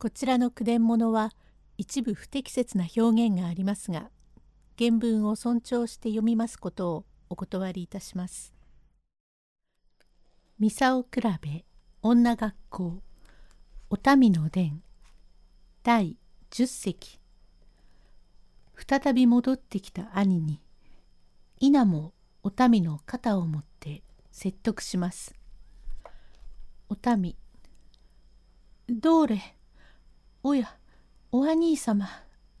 こちらの句伝物は一部不適切な表現がありますが原文を尊重して読みますことをお断りいたします。ミサオ比べ女学校お民の伝第10席再び戻ってきた兄に稲もお民の肩を持って説得します。お民どれおや、お兄様、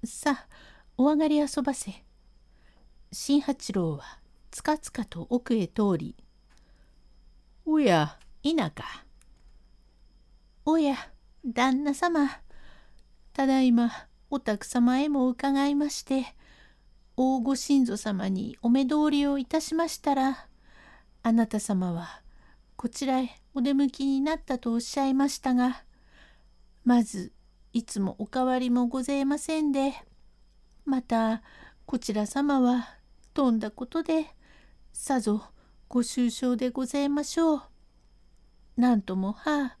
さあ、お上がり遊ばせ。新八郎はつかつかと奥へ通り、おや、稲か。おや、旦那様、ただいまお宅様へも伺いまして、大御神祖様にお目通りをいたしましたら、あなた様はこちらへお出向きになったとおっしゃいましたが、まずいつもお変わりもございませんで、またこちら様は飛んだことでさぞご愁傷でございましょう。なんともはあ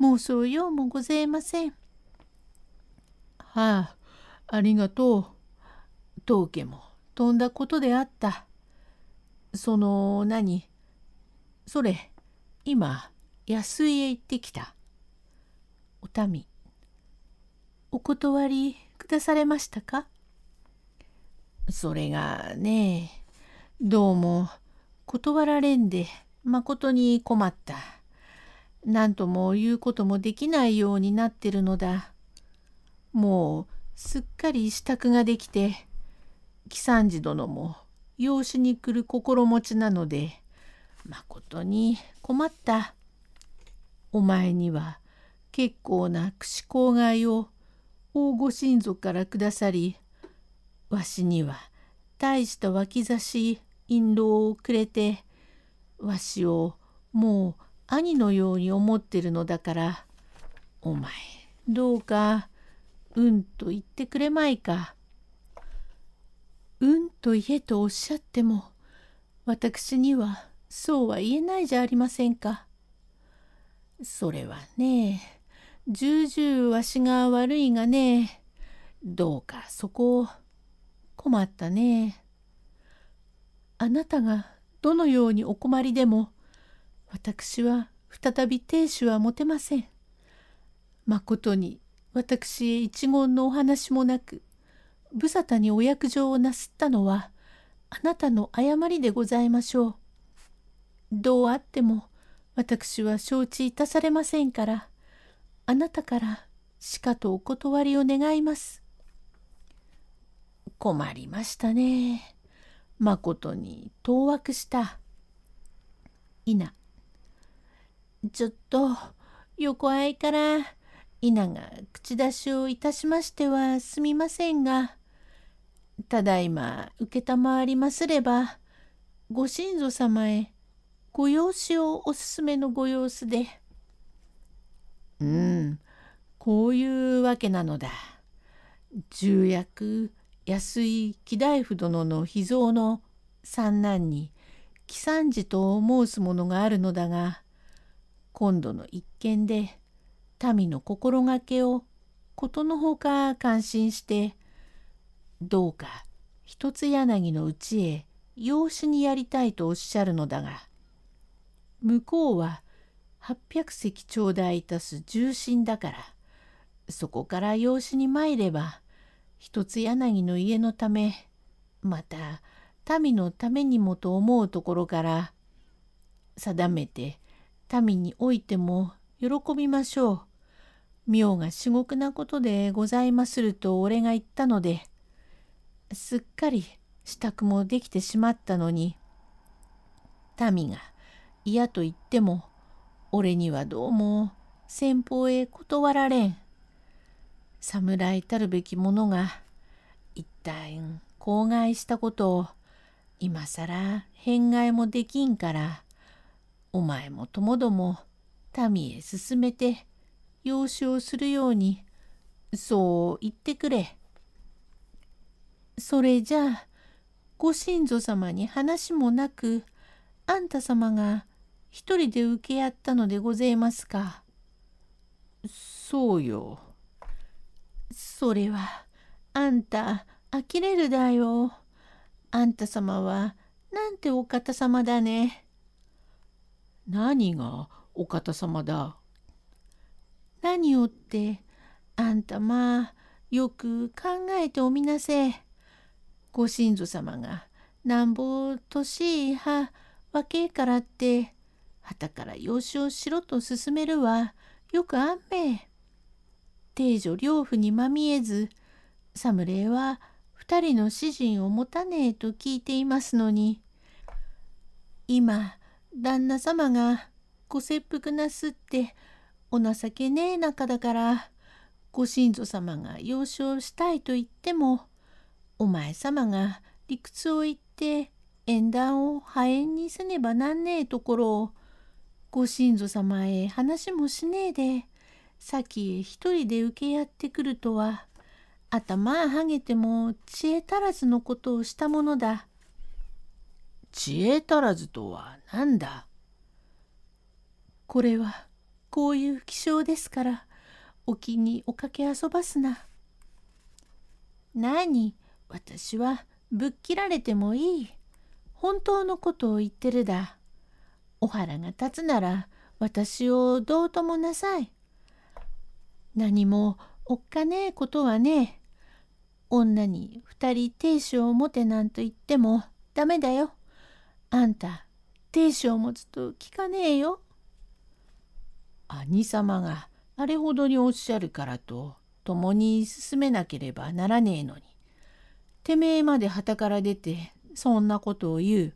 妄想ようもございません。はあありがとう。当家も飛んだことであった。その何それ今安井へ行ってきた。お民お断りくだされましたか？それがねどうも断られんでまことに困った。何とも言うこともできないようになってるのだ。もうすっかり支度ができて喜三治殿も養子に来る心持ちなのでまことに困った。お前には結構な串郊外を大御神族から下さりわしには大した脇差し印籠をくれてわしをもう兄のように思ってるのだからお前どうかうんと言ってくれまいか。うんと言えとおっしゃっても私にはそうは言えないじゃありませんか。それはね重々わしが悪いがねどうかそこを困ったね。あなたがどのようにお困りでも私は再び亭主は持てません。まことに私へ一言のお話もなく無沙汰にお約定をなすったのはあなたの誤りでございましょう。どうあっても私は承知いたされませんからあなたからしかとお断りを願います。困りましたね。まことに当惑した。稲。ちょっと横合いから稲が口出しをいたしましてはすみませんが、ただいま承りますれば、ご神祖様へご養子をおすすめのご様子で。うん、こういうわけなのだ。重役安井貴大夫殿の秘蔵の三男に喜三治と申すものがあるのだが今度の一件で民の心がけをことのほか感心してどうか一つ柳のうちへ養子にやりたいとおっしゃるのだが向こうは800隻頂戴いたす重臣だからそこから養子に参れば一つ柳の家のためまた民のためにもと思うところから定めて民においても喜びましょう。妙が至極なことでございますると俺が言ったのですっかり支度もできてしまったのに民が嫌と言っても俺にはどうも先方へ断られん。侍たるべき者が一体口外したことを今更変外もできんからお前もともども民へ進めて養子をするようにそう言ってくれ。それじゃあご神祖様に話もなくあんた様が一人で受け合ったのでごぜますか？そうよ。それはあんた呆れるだよ。あんた様はなんてお方様だね？何がお方様だ？何をってあんたまあよく考えておみなせ。ご親族様がなんぼ年いは若えからってはたから養子をしろと勧めるはよくあんめ。定女両夫にまみえず侍は二人の主人を持たねえと聞いていますのに今旦那様がご切腹なすってお情けねえ中だからご親族様が養子をしたいと言ってもお前様が理屈を言って縁談を破縁にせねばなんねえところをご親族様へ話もしねえで先へ一人で受けやってくるとは頭はげても知恵足らずのことをしたものだ。知恵足らずとは何だ？これはこういう気象ですからお気におかけ遊ばすな。何？私はぶっ切られてもいい。本当のことを言ってるだ。お腹が立つなら私をどうともなさい。何もおっかねえことはねえ。女に二人亭主を持てなんと言ってもダメだよ。あんた亭主を持つと聞かねえよ。兄様があれほどにおっしゃるからと共に進めなければならねえのにてめえまで旗から出てそんなことを言う。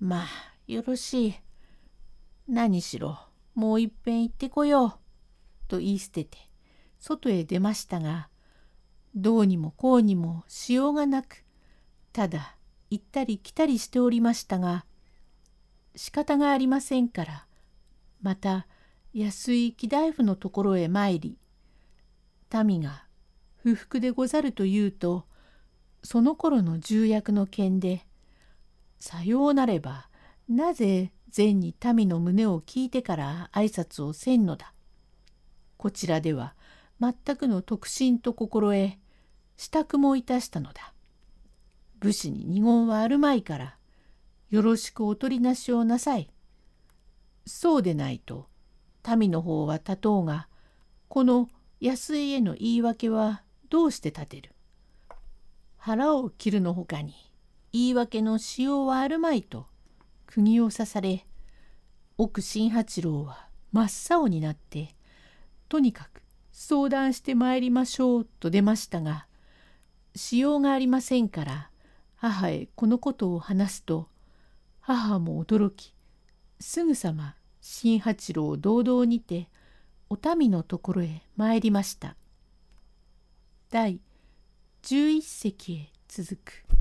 まあよろしい。何しろもういっぺん行ってこよう。と言い捨てて外へ出ましたがどうにもこうにもしようがなくただ行ったり来たりしておりましたが仕方がありませんからまた安い木大夫のところへ参り民が不服でござると言うとその頃の重役の件でさようなればなぜ善に民の胸を聞いてから挨拶をせんのだ？こちらでは全くの特進と心得支度もいたしたのだ。武士に二言はあるまいからよろしくお取りなしをなさい。そうでないと民の方は立とうがこの安井への言い訳はどうして立てる？腹を切るのほかに言い訳のしようはあるまいと釘を刺され奥新八郎は真っ青になってとにかく相談してまいりましょうと出ましたがしようがありませんから母へこのことを話すと母も驚きすぐさま新八郎を堂々にてお民のところへ参りました。第11席へ続く。